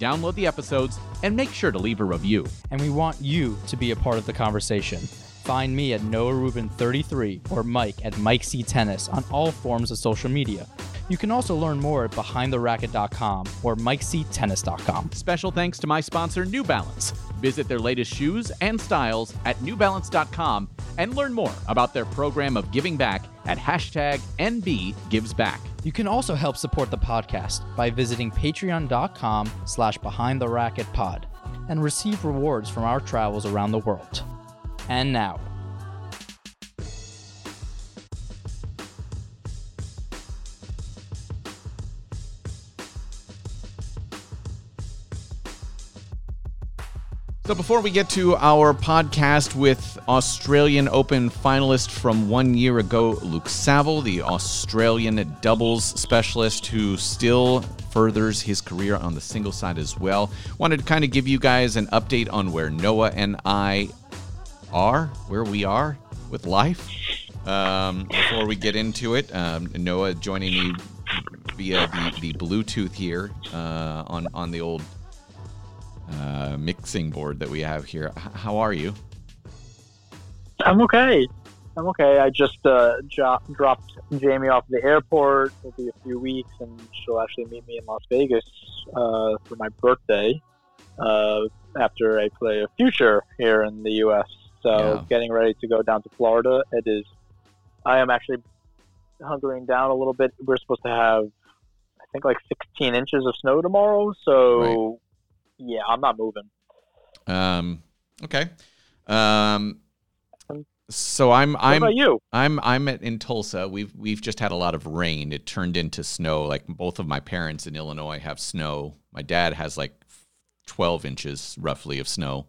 Download the episodes and make sure to leave a review. And we want you to be a part of the conversation. Find me at Noah Rubin33 or Mike at Mike C Tennis on all forms of social media. You can also learn more at BehindTheRacket.com or MikeCTennis.com. Special thanks to my sponsor, New Balance. Visit their latest shoes and styles at newbalance.com and learn more about their program of giving back at hashtag NBGivesBack. You can also help support the podcast by visiting patreon.com slash behind the racket pod and receive rewards from our travels around the world. And now, So before we get to our podcast with Australian Open finalist from one year ago, Luke Saville, the Australian doubles specialist who still furthers his career on the single side as well, wanted to kind of give you guys an update on where Noah and I are, where we are with life. Um, before we get into it, um, Noah joining me via the, the Bluetooth here uh, on on the old uh, mixing board that we have here. H- how are you? I'm okay. I'm okay. I just uh, jo- dropped Jamie off at the airport. It'll be a few weeks, and she'll actually meet me in Las Vegas uh, for my birthday uh, after I play a future here in the U.S. So, Yeah. getting ready to go down to Florida. It is. I am actually hunkering down a little bit. We're supposed to have, I think, like 16 inches of snow tomorrow. So, yeah, I'm not moving. Um, okay. Um, so I'm What I'm about you? I'm I'm at, in Tulsa. We've we've just had a lot of rain. It turned into snow. Like both of my parents in Illinois have snow. My dad has like 12 inches roughly of snow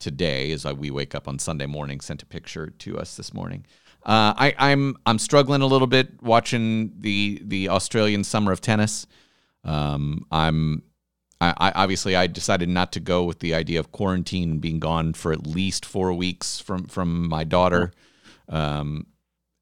today. As I, we wake up on Sunday morning, sent a picture to us this morning. Uh, I, I'm I'm struggling a little bit watching the the Australian Summer of Tennis. Um, I'm I, I obviously I decided not to go with the idea of quarantine and being gone for at least four weeks from from my daughter. Um,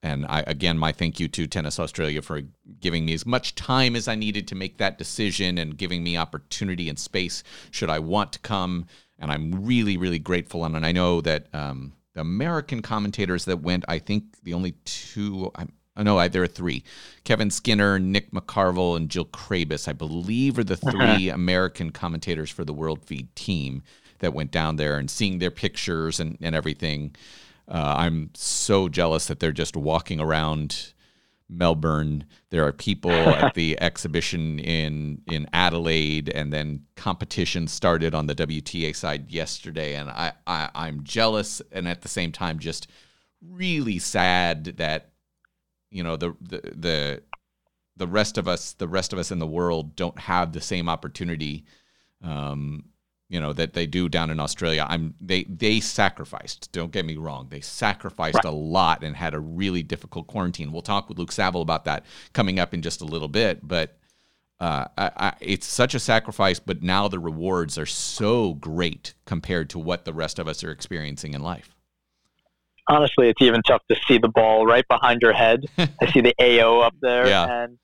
and I again my thank you to Tennis Australia for giving me as much time as I needed to make that decision and giving me opportunity and space should I want to come. And I'm really really grateful. And I know that um, the American commentators that went, I think the only two. I'm, Oh, no, I, there are three. Kevin Skinner, Nick McCarvel, and Jill Craybas, I believe, are the three American commentators for the World Feed team that went down there and seeing their pictures and, and everything. Uh, I'm so jealous that they're just walking around Melbourne. There are people at the exhibition in in Adelaide, and then competition started on the WTA side yesterday. And I, I I'm jealous, and at the same time, just really sad that you know the the the the rest of us the rest of us in the world don't have the same opportunity um you know that they do down in Australia. I'm they they sacrificed don't get me wrong they sacrificed a lot and had a really difficult quarantine. We'll talk with Luke Saville about that coming up in just a little bit but uh, I, I, it's such a sacrifice, but now the rewards are so great compared to what the rest of us are experiencing in life. Honestly, it's even tough to see the ball right behind your head. I see the AO up there, Yeah. and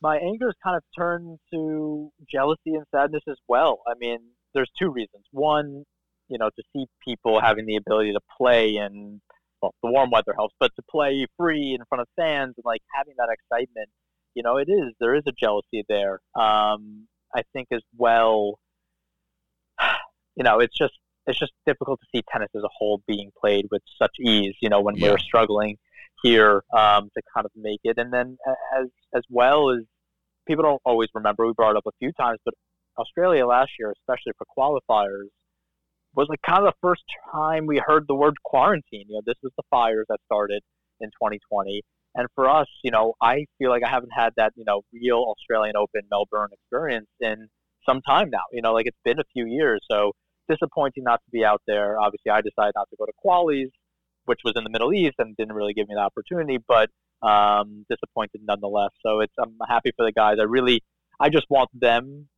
my anger has kind of turned to jealousy and sadness as well. I mean, there's two reasons. One, you know, to see people having the ability to play and well, the warm weather helps, but to play free in front of fans and like having that excitement, you know, it is there is a jealousy there. Um, I think as well, you know, it's just it's just difficult to see tennis as a whole being played with such ease. You know, when Yeah. we're struggling here um, to kind of make it, and then as as well as people don't always remember. We brought it up a few times, but Australia last year, especially for qualifiers, was like kind of the first time we heard the word quarantine. You know, this was the fires that started in 2020. And for us, you know, I feel like I haven't had that, you know, real Australian Open Melbourne experience in some time now. You know, like it's been a few years. So disappointing not to be out there. Obviously, I decided not to go to qualies, which was in the Middle East and didn't really give me the opportunity, but um, disappointed nonetheless. So it's I'm happy for the guys. I really, I just want them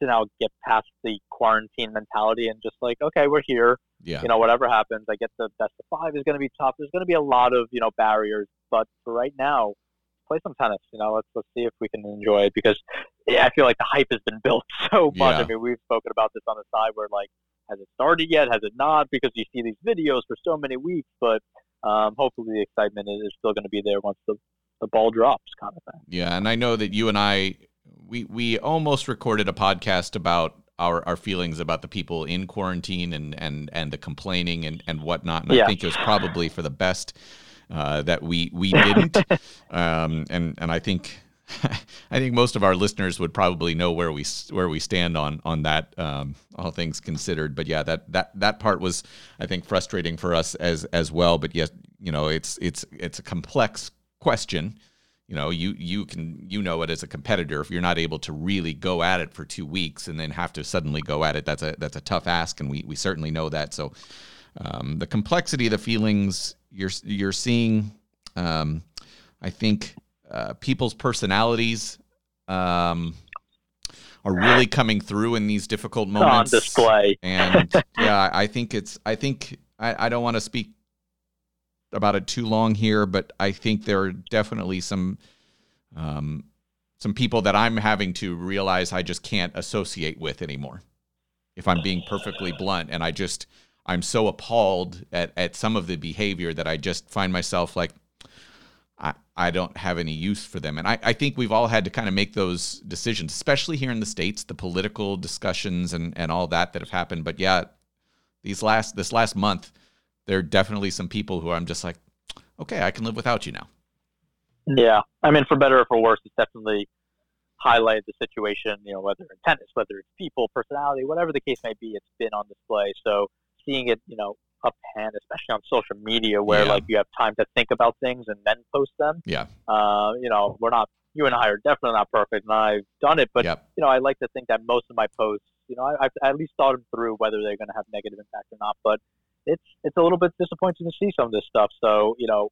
to now get past the quarantine mentality and just like, okay, we're here. Yeah. You know, whatever happens, I get the best of five is going to be tough. There's going to be a lot of you know barriers, but for right now, play some tennis. You know, let's let's see if we can enjoy it because yeah, I feel like the hype has been built so much. Yeah. I mean, we've spoken about this on the side where like, has it started yet? Has it not? Because you see these videos for so many weeks, but um, hopefully the excitement is, is still going to be there once the the ball drops, kind of thing. Yeah, and I know that you and I we we almost recorded a podcast about our, our feelings about the people in quarantine and and and the complaining and and whatnot. And I think it was probably for the best uh, that we we didn't. um, and and I think. I think most of our listeners would probably know where we where we stand on on that, um, all things considered. But yeah, that that that part was, I think, frustrating for us as as well. But yes, you know, it's it's it's a complex question you know you you can you know it as a competitor if you're not able to really go at it for two weeks and then have to suddenly go at it that's a that's a tough ask and we we certainly know that so um, the complexity of the feelings you're you're seeing um, I think uh, people's personalities um, are really coming through in these difficult It's on moments display. and yeah I think it's I think I, I don't want to speak about it too long here, but I think there are definitely some um, some people that I'm having to realize I just can't associate with anymore. If I'm being perfectly blunt, and I just I'm so appalled at at some of the behavior that I just find myself like I, I don't have any use for them. And I, I think we've all had to kind of make those decisions, especially here in the States, the political discussions and, and all that that have happened. But yeah, these last this last month, there are definitely some people who I'm just like, okay, I can live without you now. Yeah, I mean, for better or for worse, it's definitely highlighted the situation. You know, whether in tennis, whether it's people, personality, whatever the case may be, it's been on display. So seeing it, you know, up uphand, especially on social media, where Yeah. like you have time to think about things and then post them. Yeah. Uh, you know, we're not. You and I are definitely not perfect, and I've done it. But Yep. you know, I like to think that most of my posts, you know, I, I've at least thought them through whether they're going to have negative impact or not. But it's it's a little bit disappointing to see some of this stuff. So you know,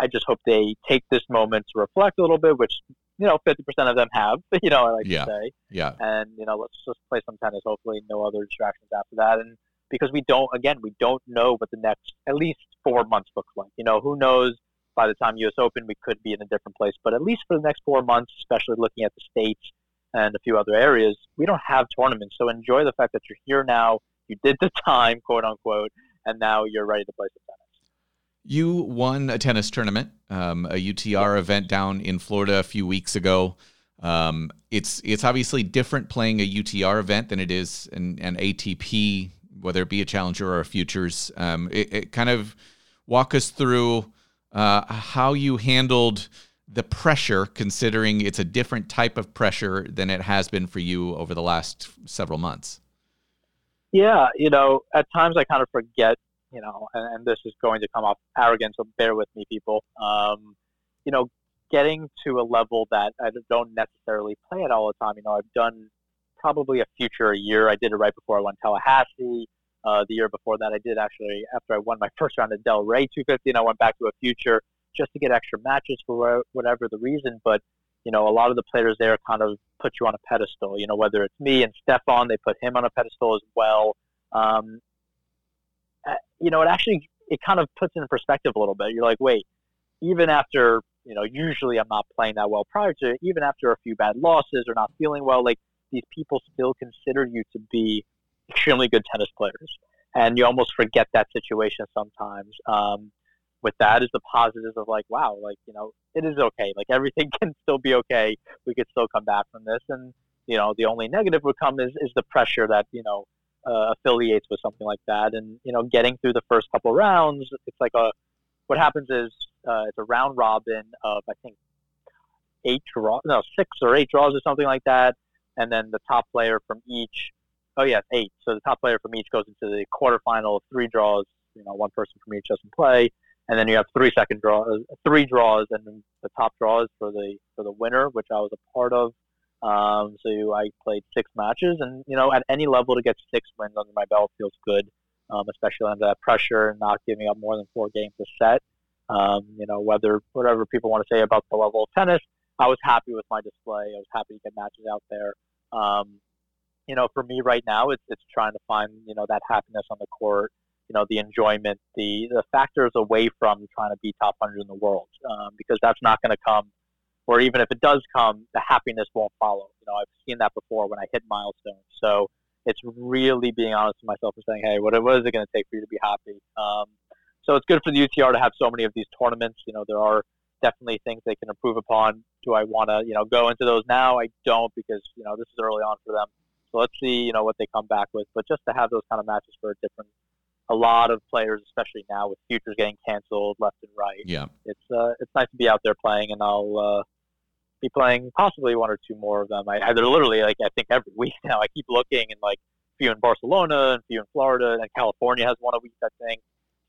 I just hope they take this moment to reflect a little bit, which you know, fifty percent of them have. You know, I like Yeah. to say, Yeah. and you know, let's just play some tennis. Hopefully, no other distractions after that, and because we don't, again, we don't know what the next at least four months looks like. You know, who knows? By the time U.S. Open, we could be in a different place. But at least for the next four months, especially looking at the states and a few other areas, we don't have tournaments. So enjoy the fact that you're here now. You did the time, quote unquote, and now you're ready to play some tennis. You won a tennis tournament, um, a UTR event down in Florida a few weeks ago. Um, it's it's obviously different playing a UTR event than it is an, an ATP, whether it be a challenger or a futures. Um, it, it kind of walk us through uh, how you handled the pressure, considering it's a different type of pressure than it has been for you over the last several months. Yeah, you know, at times I kind of forget, you know, and, and this is going to come off arrogant, so bear with me, people. Um, you know, getting to a level that I don't necessarily play it all the time. You know, I've done probably a future a year. I did it right before I won Tallahassee. Uh, the year before that, I did actually after I won my first round at Delray 250, and I went back to a future just to get extra matches for whatever the reason. But you know, a lot of the players there kind of put you on a pedestal. You know, whether it's me and Stefan, they put him on a pedestal as well. Um, you know, it actually it kind of puts it in perspective a little bit. You're like, wait, even after you know, usually I'm not playing that well prior to, even after a few bad losses or not feeling well, like these people still consider you to be extremely good tennis players, and you almost forget that situation sometimes. Um, with that is the positives of like, wow, like you know, it is okay. Like everything can still be okay. We could still come back from this, and you know, the only negative would come is is the pressure that you know uh, affiliates with something like that, and you know, getting through the first couple rounds, it's like a what happens is uh, it's a round robin of I think eight draws, no six or eight draws or something like that, and then the top player from each. Oh yeah, eight. So the top player from each goes into the quarterfinal of three draws. You know, one person from each doesn't play, and then you have three second draws, three draws, and the top draws for the for the winner, which I was a part of. Um, so I played six matches, and you know, at any level to get six wins under my belt feels good, um, especially under that pressure and not giving up more than four games a set. Um, you know, whether whatever people want to say about the level of tennis, I was happy with my display. I was happy to get matches out there. Um, you know, for me right now, it's it's trying to find you know that happiness on the court. You know, the enjoyment, the the factors away from trying to be top hundred in the world, um, because that's not going to come. Or even if it does come, the happiness won't follow. You know, I've seen that before when I hit milestones. So it's really being honest with myself and saying, hey, what, what is it going to take for you to be happy? Um, so it's good for the UTR to have so many of these tournaments. You know, there are definitely things they can improve upon. Do I want to, you know, go into those now? I don't because you know this is early on for them. So let's see, you know, what they come back with. But just to have those kind of matches for a different, a lot of players, especially now with futures getting canceled left and right. Yeah, it's uh, it's nice to be out there playing, and I'll uh, be playing possibly one or two more of them. I, I they're literally like I think every week now. I keep looking and like a few in Barcelona and a few in Florida, and California has one a week, I think.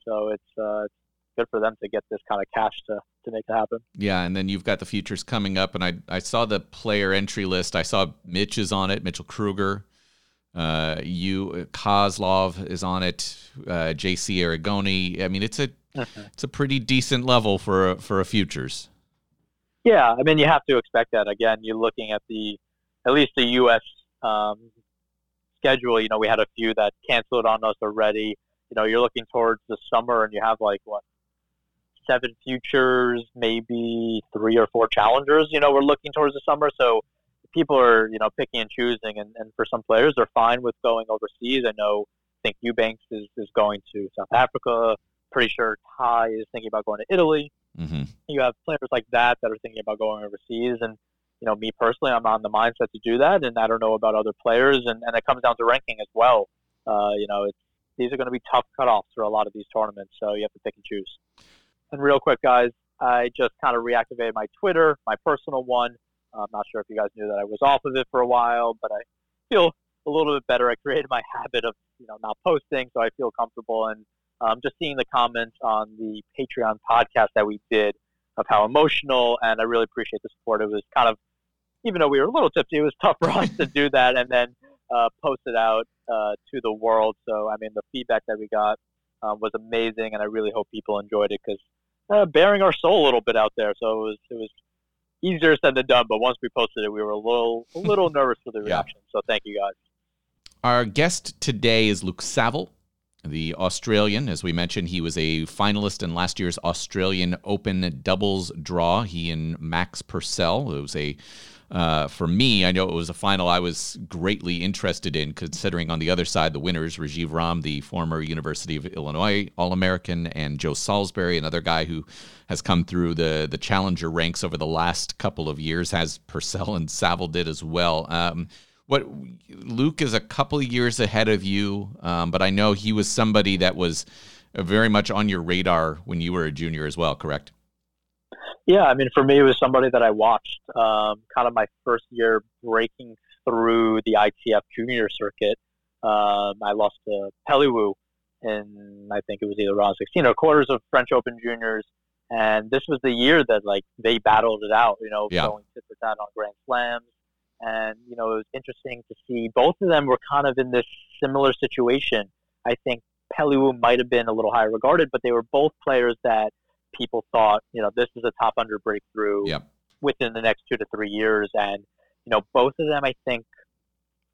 So it's uh, it's good for them to get this kind of cash to, to make it happen. Yeah, and then you've got the futures coming up, and I I saw the player entry list. I saw Mitch is on it, Mitchell Krueger. Uh, you Kozlov is on it. Uh, JC Aragone. I mean, it's a mm-hmm. it's a pretty decent level for a, for a futures. Yeah, I mean, you have to expect that. Again, you're looking at the at least the U.S. Um, schedule. You know, we had a few that canceled on us already you know, you're looking towards the summer and you have like what seven futures, maybe three or four challengers. You know, we're looking towards the summer, so people are you know picking and choosing, and, and for some players, they're fine with going overseas. I know, I think Eubanks is is going to South Africa. Pretty sure Ty is thinking about going to Italy. Mm-hmm. You have players like that that are thinking about going overseas, and you know, me personally, I'm on the mindset to do that, and I don't know about other players, and, and it comes down to ranking as well. Uh, you know, it's these are going to be tough cutoffs for a lot of these tournaments, so you have to pick and choose. And real quick, guys, I just kind of reactivated my Twitter, my personal one. I'm not sure if you guys knew that I was off of it for a while, but I feel a little bit better. I created my habit of you know not posting, so I feel comfortable. And um, just seeing the comments on the Patreon podcast that we did of how emotional, and I really appreciate the support. It was kind of, even though we were a little tipsy, it was tough for us to do that, and then uh, post it out uh, to the world. So, I mean, the feedback that we got um, was amazing, and I really hope people enjoyed it because uh, bearing our soul a little bit out there. So it was it was easier said than done. But once we posted it, we were a little a little nervous for the reaction. Yeah. So thank you guys. Our guest today is Luke Saville, the Australian. As we mentioned, he was a finalist in last year's Australian Open doubles draw. He and Max Purcell. It was a uh, for me, I know it was a final I was greatly interested in, considering on the other side the winners, Rajiv Ram, the former University of Illinois All American, and Joe Salisbury, another guy who has come through the the challenger ranks over the last couple of years, as Purcell and Saville did as well. Um, what Luke is a couple of years ahead of you, um, but I know he was somebody that was very much on your radar when you were a junior as well, correct? Yeah, I mean, for me, it was somebody that I watched um, kind of my first year breaking through the ITF junior circuit. Um, I lost to Peliwo in, I think it was either round 16 or quarters of French Open juniors. And this was the year that, like, they battled it out, you know, yeah. going tit for tat on Grand Slams. And, you know, it was interesting to see both of them were kind of in this similar situation. I think Peliwo might have been a little higher regarded, but they were both players that – people thought, you know, this is a top under breakthrough. Yep. within the next two to three years. And you know, both of them, I think,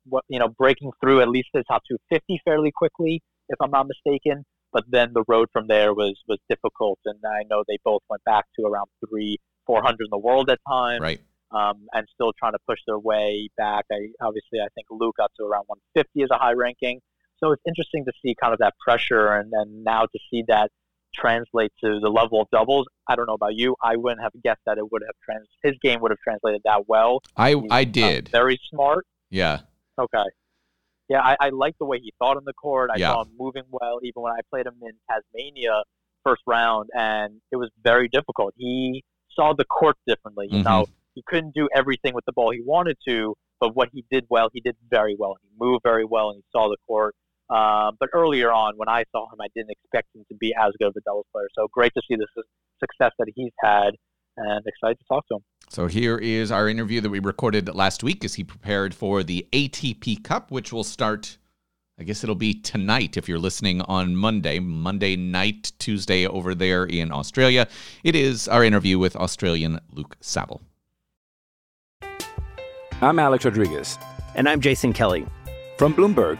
what you know, breaking through at least the top 250 fairly quickly, if I'm not mistaken. But then the road from there was was difficult, and I know they both went back to around three, 400 in the world at times. Right. Um, and still trying to push their way back. I obviously I think Luke got to around 150 as a high ranking. So it's interesting to see kind of that pressure, and then now to see that translate to the level of doubles. I don't know about you. I wouldn't have guessed that it would have trans. His game would have translated that well. I He's, I uh, did. very smart. Yeah. Okay. Yeah, I, I like the way he thought on the court. I Yeah. saw him moving well, even when I played him in Tasmania first round, and it was very difficult. He saw the court differently. You Mhm. know, he couldn't do everything with the ball he wanted to, but what he did well, he did very well. He moved very well, and he saw the court. Um, but earlier on, when I saw him, I didn't expect him to be as good of a doubles player. So great to see the su- success that he's had, and excited to talk to him. So here is our interview that we recorded last week as he prepared for the ATP Cup, which will start. I guess it'll be tonight if you're listening on Monday, Monday night, Tuesday over there in Australia. It is our interview with Australian Luke Saville. I'm Alex Rodriguez. And I'm Jason Kelly. From Bloomberg,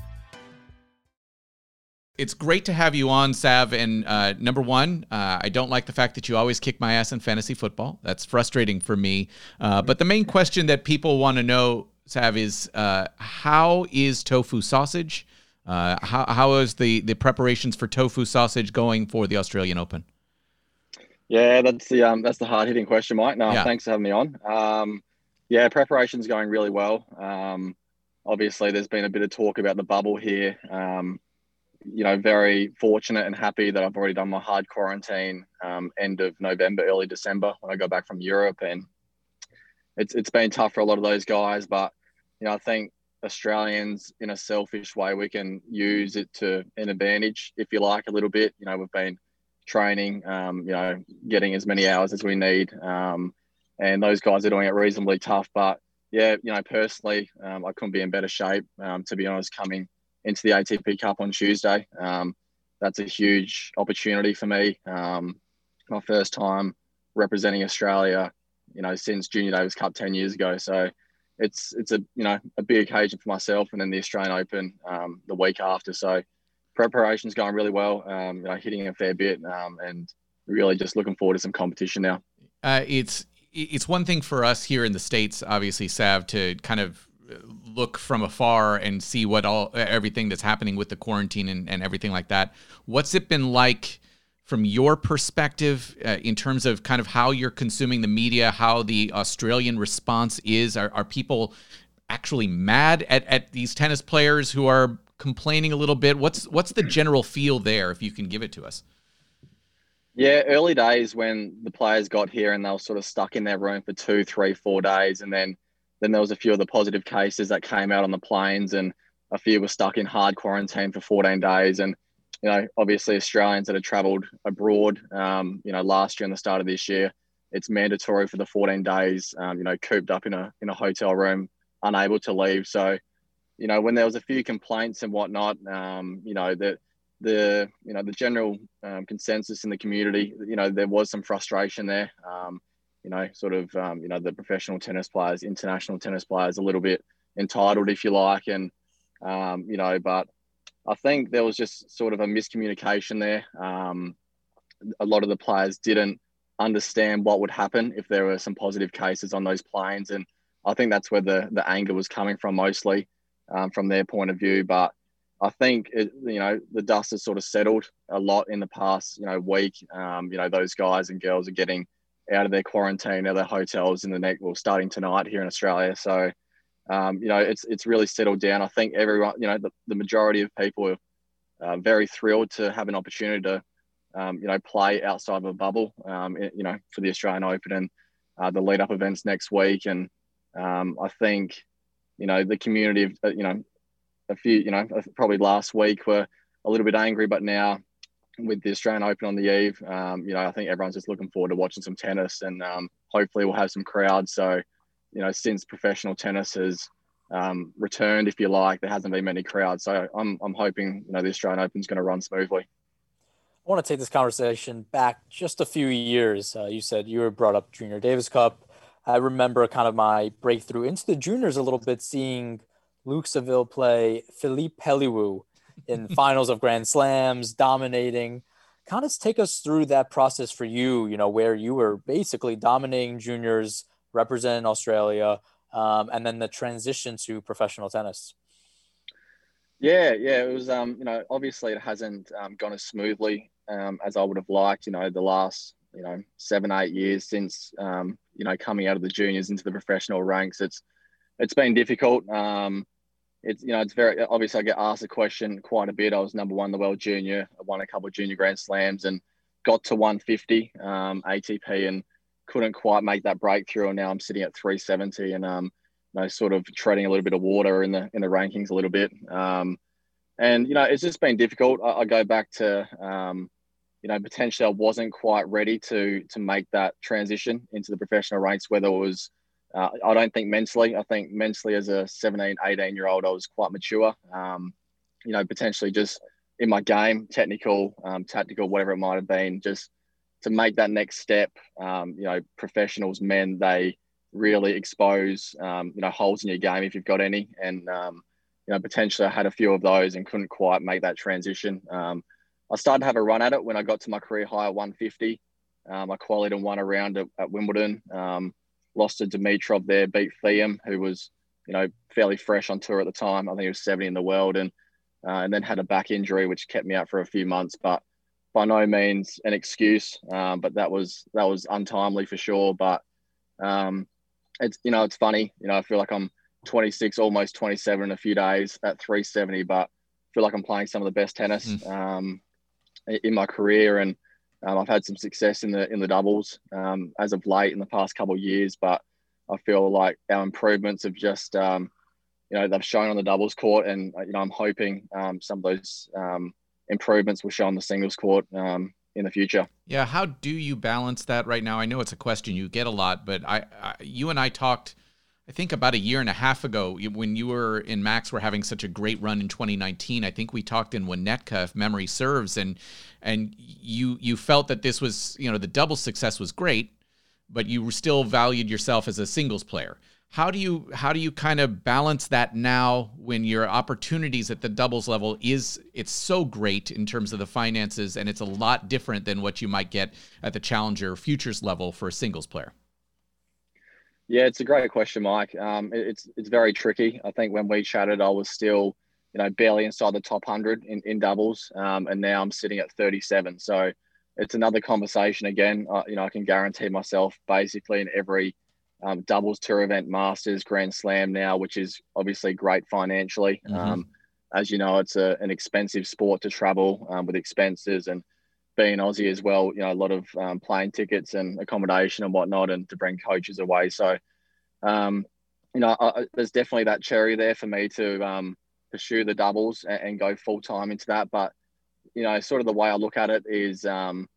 It's great to have you on, Sav. And uh, number one, uh, I don't like the fact that you always kick my ass in fantasy football. That's frustrating for me. Uh, but the main question that people want to know, Sav, is uh, how is tofu sausage? Uh, how, how is the, the preparations for tofu sausage going for the Australian Open? Yeah, that's the um, that's the hard hitting question, Mike. No, Yeah. thanks for having me on. Um, yeah, preparation's going really well. Um, obviously, there's been a bit of talk about the bubble here. Um, you know, very fortunate and happy that I've already done my hard quarantine um, end of November, early December when I go back from Europe, and it's it's been tough for a lot of those guys. But you know, I think Australians, in a selfish way, we can use it to an advantage, if you like, a little bit. You know, we've been training, um, you know, getting as many hours as we need. Um, and those guys are doing it reasonably tough. But yeah, you know, personally, um, I couldn't be in better shape, um, to be honest, coming into the ATP Cup on Tuesday. Um, that's a huge opportunity for me. Um, my first time representing Australia, you know, since Junior Davis Cup 10 years ago. So it's, it's a, you know, a big occasion for myself and then the Australian Open um, the week after. So preparation's going really well, um, you know, hitting a fair bit um, and really just looking forward to some competition now. Uh, it's it's one thing for us here in the states, obviously, Sav, to kind of look from afar and see what all everything that's happening with the quarantine and, and everything like that. What's it been like from your perspective uh, in terms of kind of how you're consuming the media, how the Australian response is? Are, are people actually mad at, at these tennis players who are complaining a little bit? What's what's the general feel there, if you can give it to us? Yeah, early days when the players got here and they were sort of stuck in their room for two, three, four days, and then then there was a few of the positive cases that came out on the planes, and a few were stuck in hard quarantine for 14 days. And you know, obviously Australians that had travelled abroad, um, you know, last year and the start of this year, it's mandatory for the 14 days, um, you know, cooped up in a in a hotel room, unable to leave. So, you know, when there was a few complaints and whatnot, um, you know, that the you know the general um, consensus in the community you know there was some frustration there um, you know sort of um, you know the professional tennis players international tennis players a little bit entitled if you like and um, you know but i think there was just sort of a miscommunication there um, a lot of the players didn't understand what would happen if there were some positive cases on those planes and i think that's where the the anger was coming from mostly um, from their point of view but I think it, you know the dust has sort of settled a lot in the past you know week. Um, you know those guys and girls are getting out of their quarantine, out of their hotels in the next, well, starting tonight here in Australia. So um, you know it's it's really settled down. I think everyone, you know, the, the majority of people are uh, very thrilled to have an opportunity to um, you know play outside of a bubble. Um, you know for the Australian Open and uh, the lead up events next week, and um, I think you know the community of uh, you know a few, you know, probably last week were a little bit angry, but now with the Australian Open on the eve, um, you know, I think everyone's just looking forward to watching some tennis, and um, hopefully we'll have some crowds. So, you know, since professional tennis has um, returned, if you like, there hasn't been many crowds. So I'm I'm hoping you know the Australian Open is going to run smoothly. I want to take this conversation back just a few years. Uh, you said you were brought up Junior Davis Cup. I remember kind of my breakthrough into the juniors a little bit, seeing Luke Saville play Filip Peliwo in finals of Grand Slams, dominating. Kind of take us through that process for you, you know, where you were basically dominating juniors, representing Australia, um, and then the transition to professional tennis. Yeah, yeah, it was. Um, you know, obviously it hasn't um, gone as smoothly um, as I would have liked. You know, the last you know seven, eight years since um, you know coming out of the juniors into the professional ranks, it's it's been difficult. Um, it's you know it's very obviously I get asked a question quite a bit. I was number one in the world junior. I won a couple of junior grand slams and got to 150 um, ATP and couldn't quite make that breakthrough. And now I'm sitting at 370 and um, you know sort of treading a little bit of water in the in the rankings a little bit. Um, and you know it's just been difficult. I, I go back to um, you know potentially I wasn't quite ready to to make that transition into the professional ranks, whether it was uh, I don't think mentally. I think mentally, as a 17, 18 year old, I was quite mature. Um, you know, potentially just in my game, technical, um, tactical, whatever it might have been, just to make that next step. Um, you know, professionals, men, they really expose, um, you know, holes in your game if you've got any. And, um, you know, potentially I had a few of those and couldn't quite make that transition. Um, I started to have a run at it when I got to my career high at 150. I qualified and won a round at, at Wimbledon lost to Dimitrov there, beat Thiem, who was, you know, fairly fresh on tour at the time. I think he was 70 in the world and uh, and then had a back injury, which kept me out for a few months, but by no means an excuse. Um, but that was that was untimely for sure. But um, it's you know it's funny. You know I feel like I'm 26, almost 27 in a few days at 370, but I feel like I'm playing some of the best tennis mm. um, in my career and um, I've had some success in the in the doubles um, as of late in the past couple of years, but I feel like our improvements have just um, you know they've shown on the doubles court, and uh, you know I'm hoping um, some of those um, improvements will show on the singles court um, in the future. Yeah, how do you balance that right now? I know it's a question you get a lot, but I, I you and I talked I think about a year and a half ago, when you were in Max, were having such a great run in 2019. I think we talked in Winnetka, if memory serves, and and you you felt that this was you know the double success was great, but you still valued yourself as a singles player. How do you how do you kind of balance that now when your opportunities at the doubles level is it's so great in terms of the finances and it's a lot different than what you might get at the challenger futures level for a singles player? Yeah, it's a great question, Mike. Um, it, it's it's very tricky. I think when we chatted, I was still, you know, barely inside the top hundred in, in doubles, um, and now I'm sitting at 37. So it's another conversation again. Uh, you know, I can guarantee myself basically in every um, doubles tour event, Masters, Grand Slam now, which is obviously great financially. Mm-hmm. Um, as you know, it's a, an expensive sport to travel um, with expenses and being Aussie as well, you know, a lot of um, plane tickets and accommodation and whatnot, and to bring coaches away. So, um, you know, I, there's definitely that cherry there for me to um, pursue the doubles and, and go full time into that. But, you know, sort of the way I look at it is, um,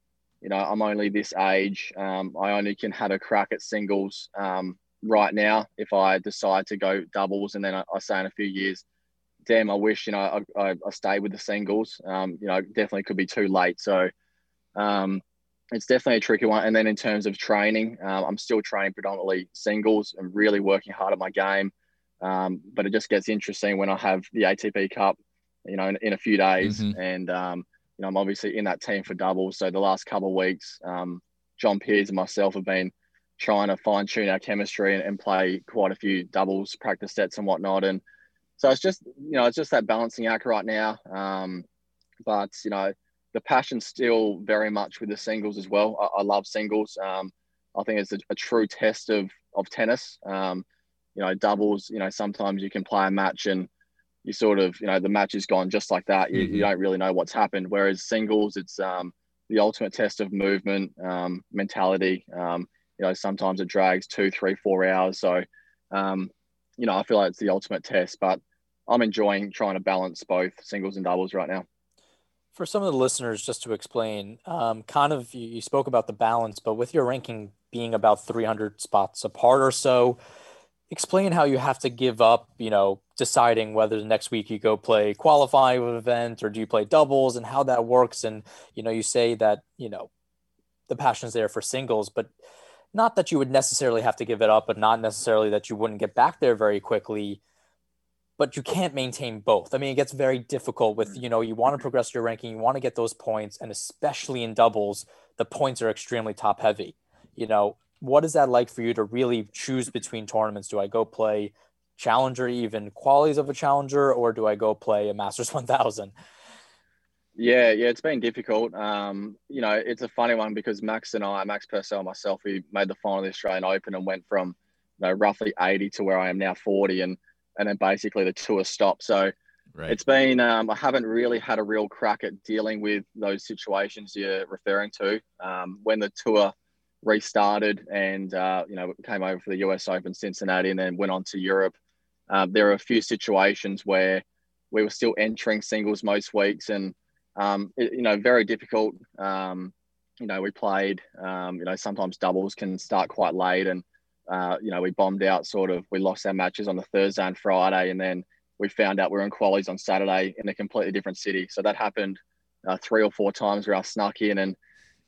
you know, I'm only this age. Um, I only can have a crack at singles um, right now. If I decide to go doubles, and then I, I say in a few years, damn, I wish you know I, I, I stayed with the singles. Um, you know, definitely could be too late. So um, it's definitely a tricky one. And then in terms of training, uh, I'm still training predominantly singles and really working hard at my game. Um, but it just gets interesting when I have the ATP Cup, you know, in, in a few days, mm-hmm. and um, you know I'm obviously in that team for doubles. So the last couple of weeks, um, John Peers and myself have been trying to fine tune our chemistry and, and, play quite a few doubles practice sets and whatnot. And so it's just you know it's just that balancing act right now. Um, but you know the passion's still very much with the singles as well. I, I love singles. Um, I think it's a, a, true test of of tennis. Um, you know, doubles. You know, sometimes you can play a match and you sort of, you know, the match is gone just like that. You, mm-hmm. you don't really know what's happened. Whereas singles, it's um, the ultimate test of movement, um, mentality. Um, you know, sometimes it drags two, three, four hours. So, um, you know, I feel like it's the ultimate test. But I'm enjoying trying to balance both singles and doubles right now. For some of the listeners, just to explain, um, kind of you, you spoke about the balance, but with your ranking being about 300 spots apart or so, explain how you have to give up, you know, deciding whether the next week you go play qualifying event or do you play doubles and how that works. And, you know, you say that, you know, the passion's there for singles, but not that you would necessarily have to give it up, but not necessarily that you wouldn't get back there very quickly. But you can't maintain both. I mean, it gets very difficult with, you know, you want to progress your ranking, you want to get those points, and especially in doubles, the points are extremely top heavy. You know, what is that like for you to really choose between tournaments? Do I go play challenger, even qualities of a challenger, or do I go play a Masters 1000? Yeah, yeah, it's been difficult. Um, you know, it's a funny one because Max and I, Max Purcell and myself, we made the final of the Australian Open and went from you know roughly 80 to where I am now 40, and and then basically the tour stopped. So right. it's been um, I haven't really had a real crack at dealing with those situations you're referring to. Um, when the tour restarted and uh, you know came over for the US Open Cincinnati and then went on to Europe, uh, there are a few situations where we were still entering singles most weeks and um, it, you know, very difficult. Um, you know, we played, um, you know, sometimes doubles can start quite late and, uh, you know, we bombed out sort of, we lost our matches on the Thursday and Friday. And then we found out we are in qualies on Saturday in a completely different city. So that happened uh, three or four times where I snuck in and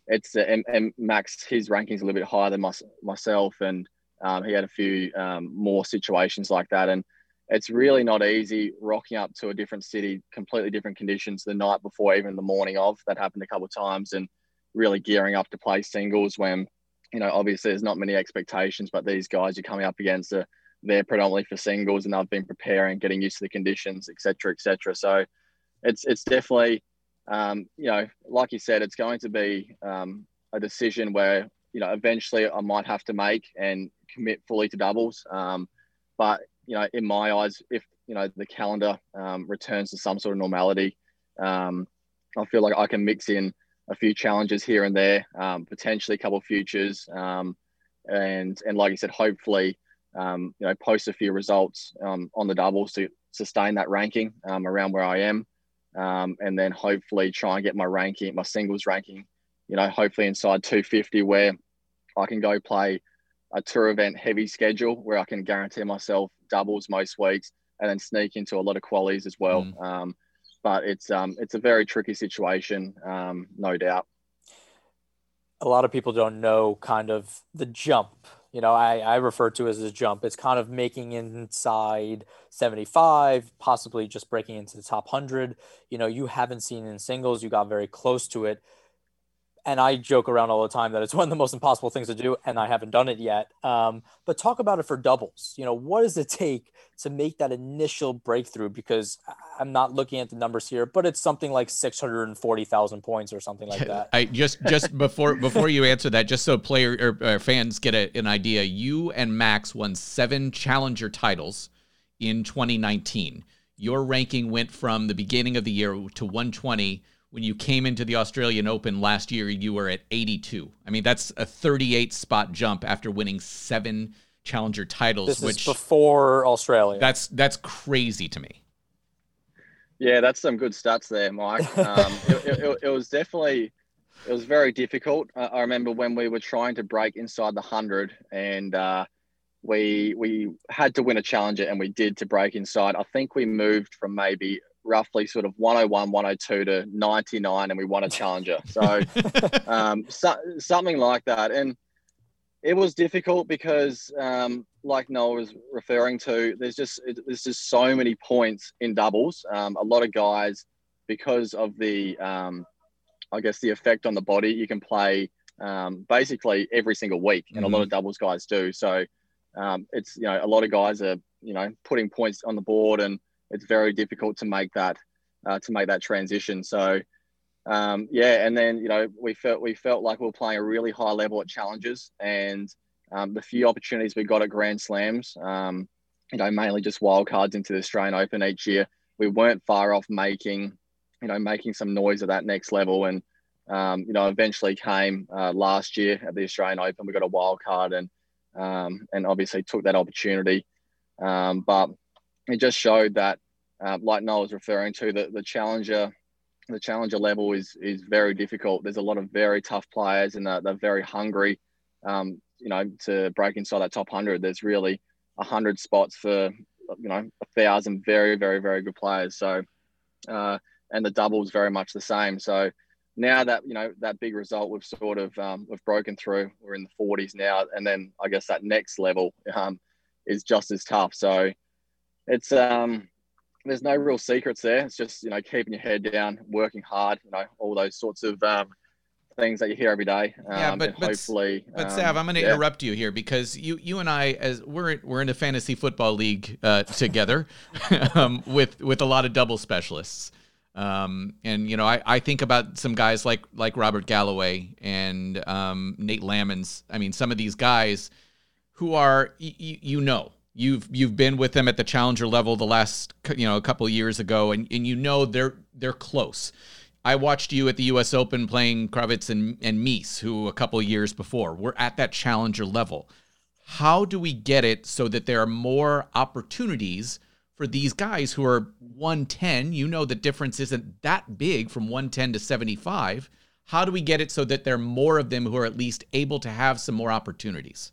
it's, uh, and, and, Max, his ranking's a little bit higher than my, myself. And um, he had a few um, more situations like that. And, it's really not easy rocking up to a different city, completely different conditions the night before, even the morning of. That happened a couple of times, and really gearing up to play singles when, you know, obviously there's not many expectations, but these guys you're coming up against are they're predominantly for singles, and they've been preparing, getting used to the conditions, etc., etc. So, it's it's definitely, um, you know, like you said, it's going to be um, a decision where you know eventually I might have to make and commit fully to doubles. Um, but you know, in my eyes, if you know the calendar um, returns to some sort of normality, um, I feel like I can mix in a few challenges here and there, um, potentially a couple of futures, um, and and like you said, hopefully, um, you know, post a few results um, on the doubles to sustain that ranking around where I am, and then hopefully try and get my ranking, my singles ranking, you know, hopefully inside 250 where I can go play a tour event heavy schedule where I can guarantee myself doubles most weeks and then sneak into a lot of qualies as well. Mm. But it's um, it's a very tricky situation, um, no doubt. A lot of people don't know kind of the jump. You know, I, I refer to as a jump. It's kind of making inside 75, possibly just breaking into the top 100. You know, you haven't seen in singles, you got very close to it and I joke around all the time that it's one of the most impossible things to do, and I haven't done it yet. Um, but talk about it for doubles. You know, what does it take to make that initial breakthrough? Because I'm not looking at the numbers here, but it's something like six hundred and forty thousand points or something like that. I just just before before you answer that, just so player or, or fans get a, an idea, you and Max won seven challenger titles in 2019. Your ranking went from the beginning of the year to 120 when you came into the Australian Open last year, you were at 82. I mean, that's a 38 spot jump after winning seven challenger titles. This which is before Australia. That's that's crazy to me. Yeah, that's some good stats there, Mike. Um, it, it, it, was definitely it was very difficult. Uh, I remember when we were trying to break inside the hundred, and uh, we we had to win a challenger, and we did to break inside. I think we moved from maybe roughly sort of 101, 102 to 99, and we won a challenger. So, um, so something like that. And it was difficult because, um, like Noah was referring to, there's just it, there's just so many points in doubles. Um, a lot of guys, because of the, um, I guess the effect on the body, you can play um, basically every single week, and mm-hmm. a lot of mm-hmm. doubles guys do. So um, it's you know a lot of guys are you know putting points on the board and it's very difficult to make that uh, to make that transition. So um, yeah, and then you know we felt we felt like we were playing a really high level at challenges, and um, the few opportunities we got at Grand Slams, um, you know, mainly just wildcards into the Australian Open each year, we weren't far off making, you know, making some noise at that next level, and um, you know, eventually came uh, last year at the Australian Open. We got a wild card and um, and obviously took that opportunity. Um, but it just showed that um, like Noah was referring to, the, the challenger, the challenger level is is very difficult. There's a lot of very tough players, and they're, they're very hungry. Um, you know, to break inside that top hundred, there's really a hundred spots for you know a thousand very, very, very good players. So, uh, and the doubles very much the same. So now that you know that big result, we've sort of um, we've broken through. We're in the 40s now, and then I guess that next level um, is just as tough. So it's um, there's no real secrets there. It's just you know keeping your head down, working hard. You know all those sorts of um, things that you hear every day. Um, yeah, but, but hopefully, but um, Sav, I'm going to yeah. interrupt you here because you you and I as we're we're in a fantasy football league uh, together um, with with a lot of double specialists. Um, and you know, I, I think about some guys like like Robert Galloway and um, Nate Lammons. I mean, some of these guys who are y- y- you know you've you've been with them at the challenger level the last you know a couple years ago, and, and you know they're they're close. I watched you at the U.S. Open playing Krawietz and and Mies, who a couple years before were at that challenger level. How do we get it so that there are more opportunities? for these guys who are 110, you know the difference isn't that big from 110 to 75. How do we get it so that there are more of them who are at least able to have some more opportunities?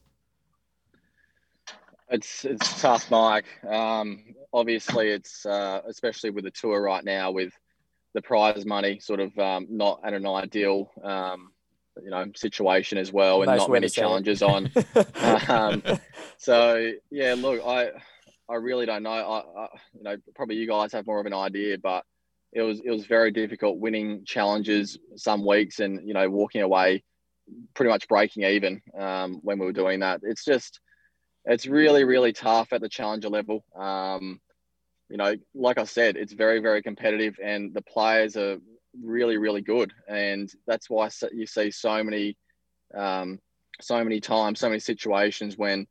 It's it's tough, Mike. Um, obviously, it's uh, especially with the tour right now with the prize money sort of um, not at an ideal um, you know situation as well, and Nice not many challenges on. um, so yeah, look, I I really don't know. I, I you know probably you guys have more of an idea, but it was it was very difficult winning challenges some weeks, and you know walking away pretty much breaking even um, when we were doing that. It's just it's really really tough at the challenger level. Um, you know, like I said, it's very very competitive, and the players are really really good, and that's why you see so many um, so many times, so many situations when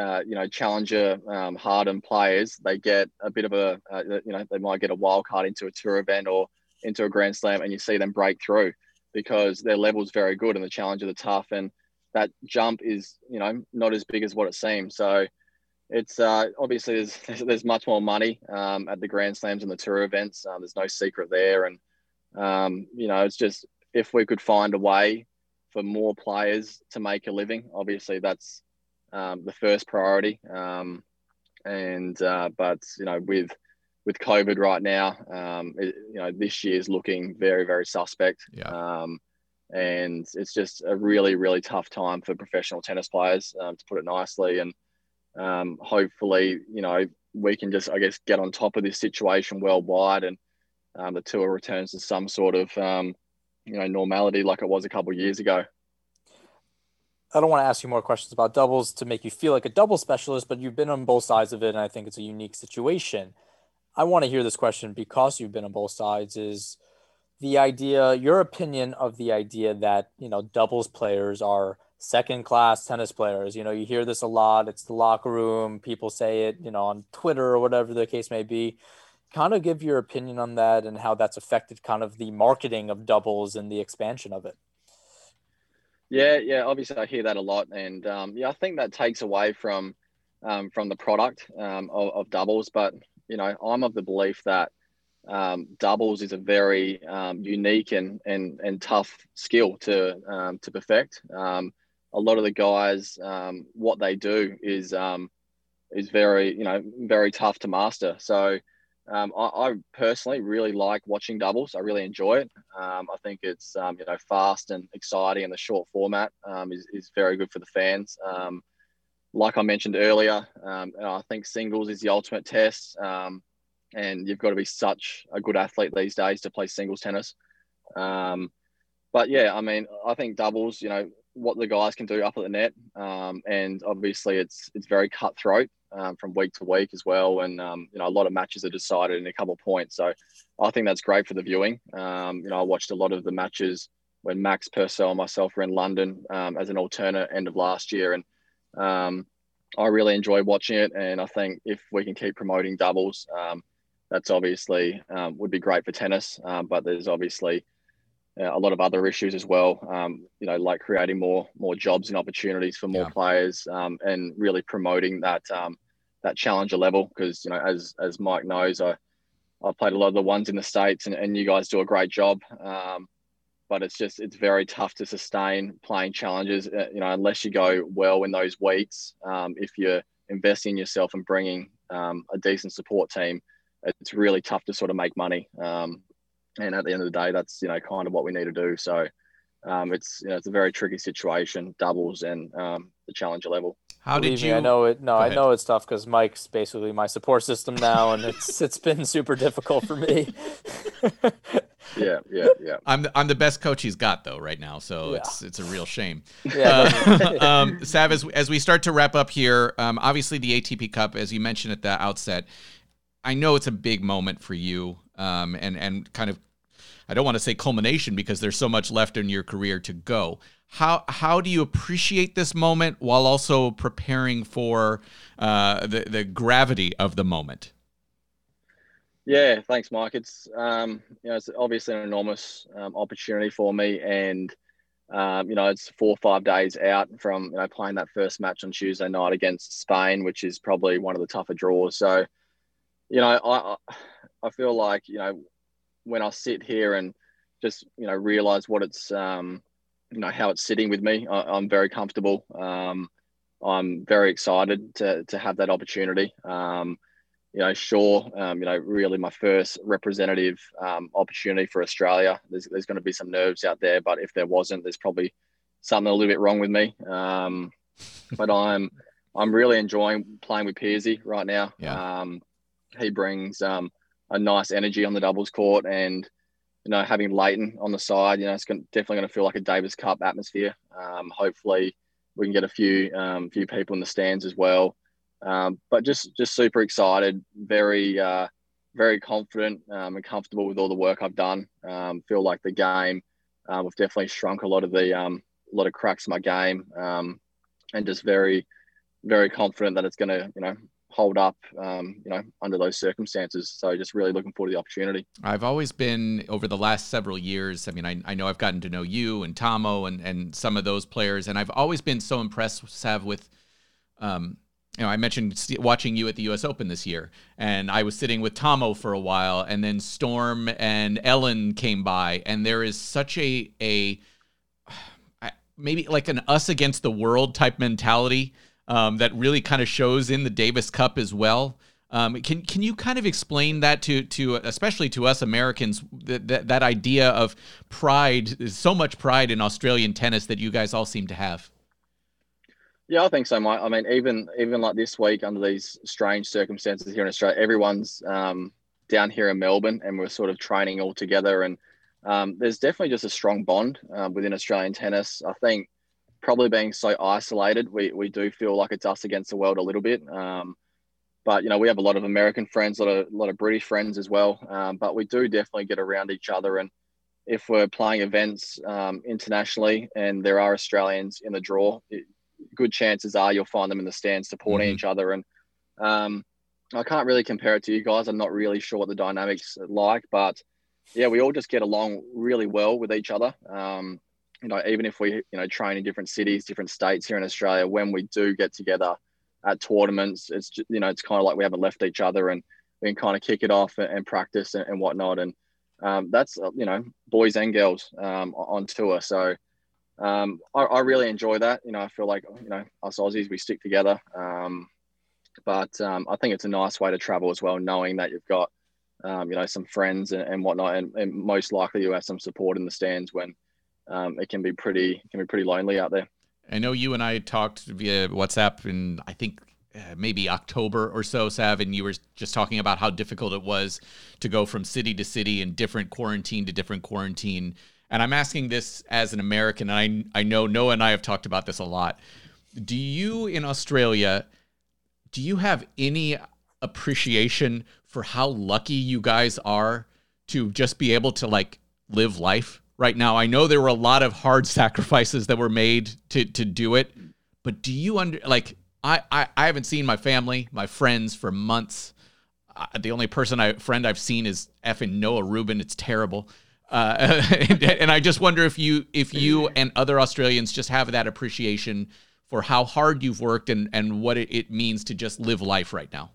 uh, you know challenger um, hardened players they get a bit of a uh, you know they might get a wild card into a tour event or into a grand slam, and you see them break through because their level's very good and the challenger are tough and that jump is you know not as big as what it seems so it's uh, obviously there's, there's much more money um, at the grand slams and the tour events um, there's no secret there and um, you know it's just if we could find a way for more players to make a living obviously that's um, the first priority um, and uh, but you know with with COVID right now, um, it, you know, this year is looking very, very suspect. Yeah. And it's just a really, really tough time for professional tennis players, um, to put it nicely. And um, hopefully, you know, we can just, I guess, get on top of this situation worldwide, and um, the tour returns to some sort of, um, you know, normality like it was a couple years ago. I don't want to ask you more questions about doubles to make you feel like a double specialist, but you've been on both sides of it, and I think it's a unique situation. I want to hear this question because you've been on both sides. Is the idea your opinion of the idea that you know doubles players are second class tennis players? You know, you hear this a lot. It's the locker room. People say it, you know, on Twitter or whatever the case may be. Kind of give your opinion on that and how that's affected kind of the marketing of doubles and the expansion of it. Yeah, yeah. Obviously, I hear that a lot, and um, yeah, I think that takes away from um, from the product um, of, of doubles. But you know, I'm of the belief that um, doubles is a very um, unique and, and and tough skill to um, to perfect. Um, a lot of the guys, um, what they do is um, is very you know very tough to master. So I, I personally really like watching doubles. I really enjoy it. I think it's you know fast and exciting, and the short format is is very good for the fans. Like I mentioned earlier, I think singles is the ultimate test, and you've got to be such a good athlete these days to play singles tennis. Um, but yeah, I mean, I think doubles, you know, what the guys can do up at the net, um, and obviously it's it's very cutthroat um, from week to week as well, and um, you know, a lot of matches are decided in a couple of points. So I think that's great for the viewing. Um, you know, I watched a lot of the matches when Max Purcell and myself were in London um, as an alternate end of last year, and I really enjoy watching it. And I think if we can keep promoting doubles, um, that's obviously um, would be great for tennis. Um, but there's obviously uh, a lot of other issues as well. Um, you know, like creating more more jobs and opportunities for more Yeah. players, um, and really promoting that um, that challenger level. Because you know, as as Mike knows, I I've played a lot of the ones in the states, and, and you guys do a great job. Um, but it's just it's very tough to sustain playing challenges. Uh, you know, unless you go well in those weeks. Um, if you're investing in yourself and bringing um, a decent support team, it's really tough to sort of make money. Um, and at the end of the day, that's you know kind of what we need to do. So um, it's you know it's a very tricky situation, doubles and um, the challenger level. How Believe did you? Me, I know it. No, I know it's tough because Mike's basically my support system now, and it's it's been super difficult for me. yeah, yeah, yeah. I'm the, I'm the best coach he's got though right now, so yeah. it's it's a real shame. Yeah. Uh, um, Sav, as, as we start to wrap up here, um, obviously the ATP Cup, as you mentioned at the outset, I know it's a big moment for you, um, and and kind of I don't want to say culmination because there's so much left in your career to go. How how do you appreciate this moment while also preparing for uh, the the gravity of the moment? Yeah, thanks, Mike. It's um, you know it's obviously an enormous um, opportunity for me, and um, you know it's four or five days out from you know playing that first match on Tuesday night against Spain, which is probably one of the tougher draws. So, you know, I I feel like you know when I sit here and just you know realize what it's um, you know how it's sitting with me, I, am very comfortable. Um, I'm very excited to to have that opportunity. Um, you know, sure, um, you know, really my first representative um, opportunity for Australia. There's, there's going to be some nerves out there, but if there wasn't, there's probably something a little bit wrong with me. Um, but I'm I'm really enjoying playing with Peersy right now. Yeah. Um, he brings um, a nice energy on the doubles court, and you know having Lleyton on the side, you know it's gonna, definitely going to feel like a Davis Cup atmosphere. Um, hopefully, we can get a few um, few people in the stands as well. Um, but just just super excited, very uh, very confident um, and comfortable with all the work I've done. Um, feel like the game, we've definitely shrunk a lot of the a lot of cracks in my game, and just very very confident that it's going to you know hold up, um, you know, under those circumstances. So just really looking forward to the opportunity. I've always been over the last several years. I mean, I, I know I've gotten to know you and Tomo and, and some of those players, and I've always been so impressed, Sav, with, um, you know, I mentioned watching you at the U.S. Open this year, and I was sitting with Tomo for a while, and then Storm and Ellen came by, and there is such a a maybe like an us against the world type mentality um, that really kind of shows in the Davis Cup as well. Um, can can you kind of explain that to to especially to us Americans that, that that idea of pride, so much pride in Australian tennis that you guys all seem to have? Yeah, I think so, Mike. I mean, even even like this week under these strange circumstances here in Australia, everyone's um, down here in Melbourne, and we're sort of training all together. And um, there's definitely just a strong bond uh, within Australian tennis. I think probably being so isolated, we, we do feel like it's us against the world a little bit. Um, but you know, we have a lot of American friends, a lot of, a lot of British friends as well. Um, but we do definitely get around each other. And if we're playing events um, internationally and there are Australians in the draw, it, good chances are you'll find them in the stands supporting mm-hmm. each other. And um, I can't really compare it to you guys. I'm not really sure what the dynamics are like, but yeah, we all just get along really well with each other. Um, you know, even if we, you know, train in different cities, different states here in Australia, when we do get together at tournaments, it's just, you know, it's kind of like we haven't left each other and we can kind of kick it off and, and practice and, and, whatnot. And um, that's, uh, you know, boys and girls um, on tour. So um, I, I, really enjoy that. You know, I feel like, you know, us Aussies, we stick together. Um, but um, I think it's a nice way to travel as well, knowing that you've got, um, you know, some friends and, and whatnot, and, and most likely you have some support in the stands when, um, it can be pretty can be pretty lonely out there. I know you and I talked via WhatsApp in I think uh, maybe October or so, Sav, and you were just talking about how difficult it was to go from city to city and different quarantine to different quarantine. And I'm asking this as an American, and I I know Noah and I have talked about this a lot. Do you in Australia? Do you have any appreciation for how lucky you guys are to just be able to like live life right now. I know there were a lot of hard sacrifices that were made to to do it, but do you under like I I, I haven't seen my family, my friends for months. Uh, the only person I friend I've seen is effing Noah Rubin. It's terrible. Uh, and, and I just wonder if you if you and other Australians just have that appreciation for how hard you've worked and and what it, it means to just live life right now.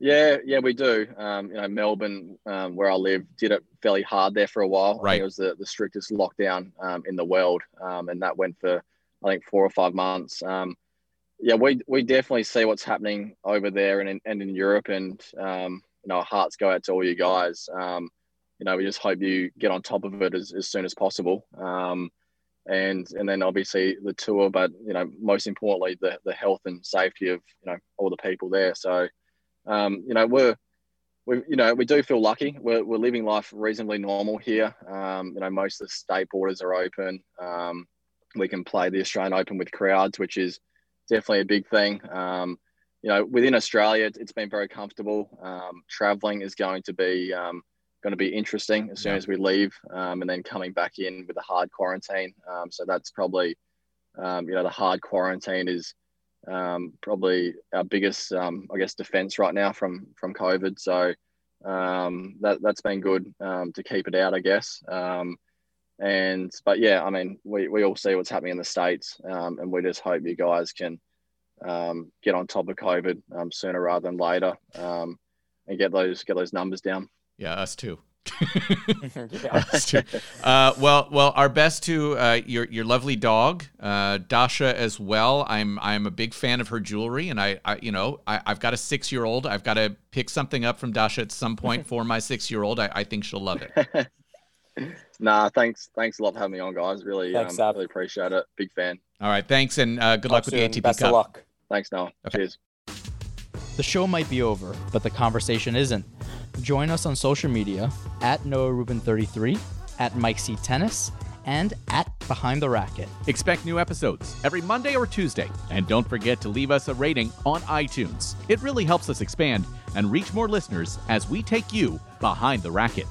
Yeah, yeah, we do. Um, you know, Melbourne, um, where I live, did it fairly hard there for a while. Right. it was the, the strictest lockdown um, in the world, um, and that went for I think four or five months. Um, yeah, we we definitely see what's happening over there and in, and in Europe, and um, you know, our hearts go out to all you guys. Um, you know, we just hope you get on top of it as, as soon as possible. Um, and and then obviously the tour, but you know, most importantly, the the health and safety of you know all the people there. So um, you know, we're we you know we do feel lucky. We're, we're living life reasonably normal here. Um, you know, most of the state borders are open. Um, we can play the Australian Open with crowds, which is definitely a big thing. Um, you know, within Australia, it's been very comfortable. Um, traveling is going to be um, going to be interesting as soon as we leave, um, and then coming back in with a hard quarantine. Um, so that's probably, um, you know, the hard quarantine is um, probably our biggest, um, I guess, defense right now from from COVID. So um, that that's been good um, to keep it out, I guess. Um, and but yeah, I mean, we, we all see what's happening in the states, um, and we just hope you guys can get on top of COVID sooner rather than later, and get those get those numbers down. Yeah, us too. Us too. Uh, well, well, our best to uh, your your lovely dog, uh, Dasha, as well. I'm I'm a big fan of her jewelry, and I, I you know I, I've got a six year old. I've got to pick something up from Dasha at some point for my six year old. I, I think she'll love it. Nah, thanks thanks a lot for having me on, guys. Really, Thanks, um, really appreciate it. Big fan. All right, thanks, and uh, good luck Talk with the soon. ATP Best Cup. of luck. Thanks, Noah. Cheers. The show might be over, but the conversation isn't. Join us on social media at Noah Rubin 33, at Mike Tennis, and at Behind the Racket. Expect new episodes every Monday or Tuesday. And don't forget to leave us a rating on iTunes. It really helps us expand and reach more listeners as we take you behind the racket.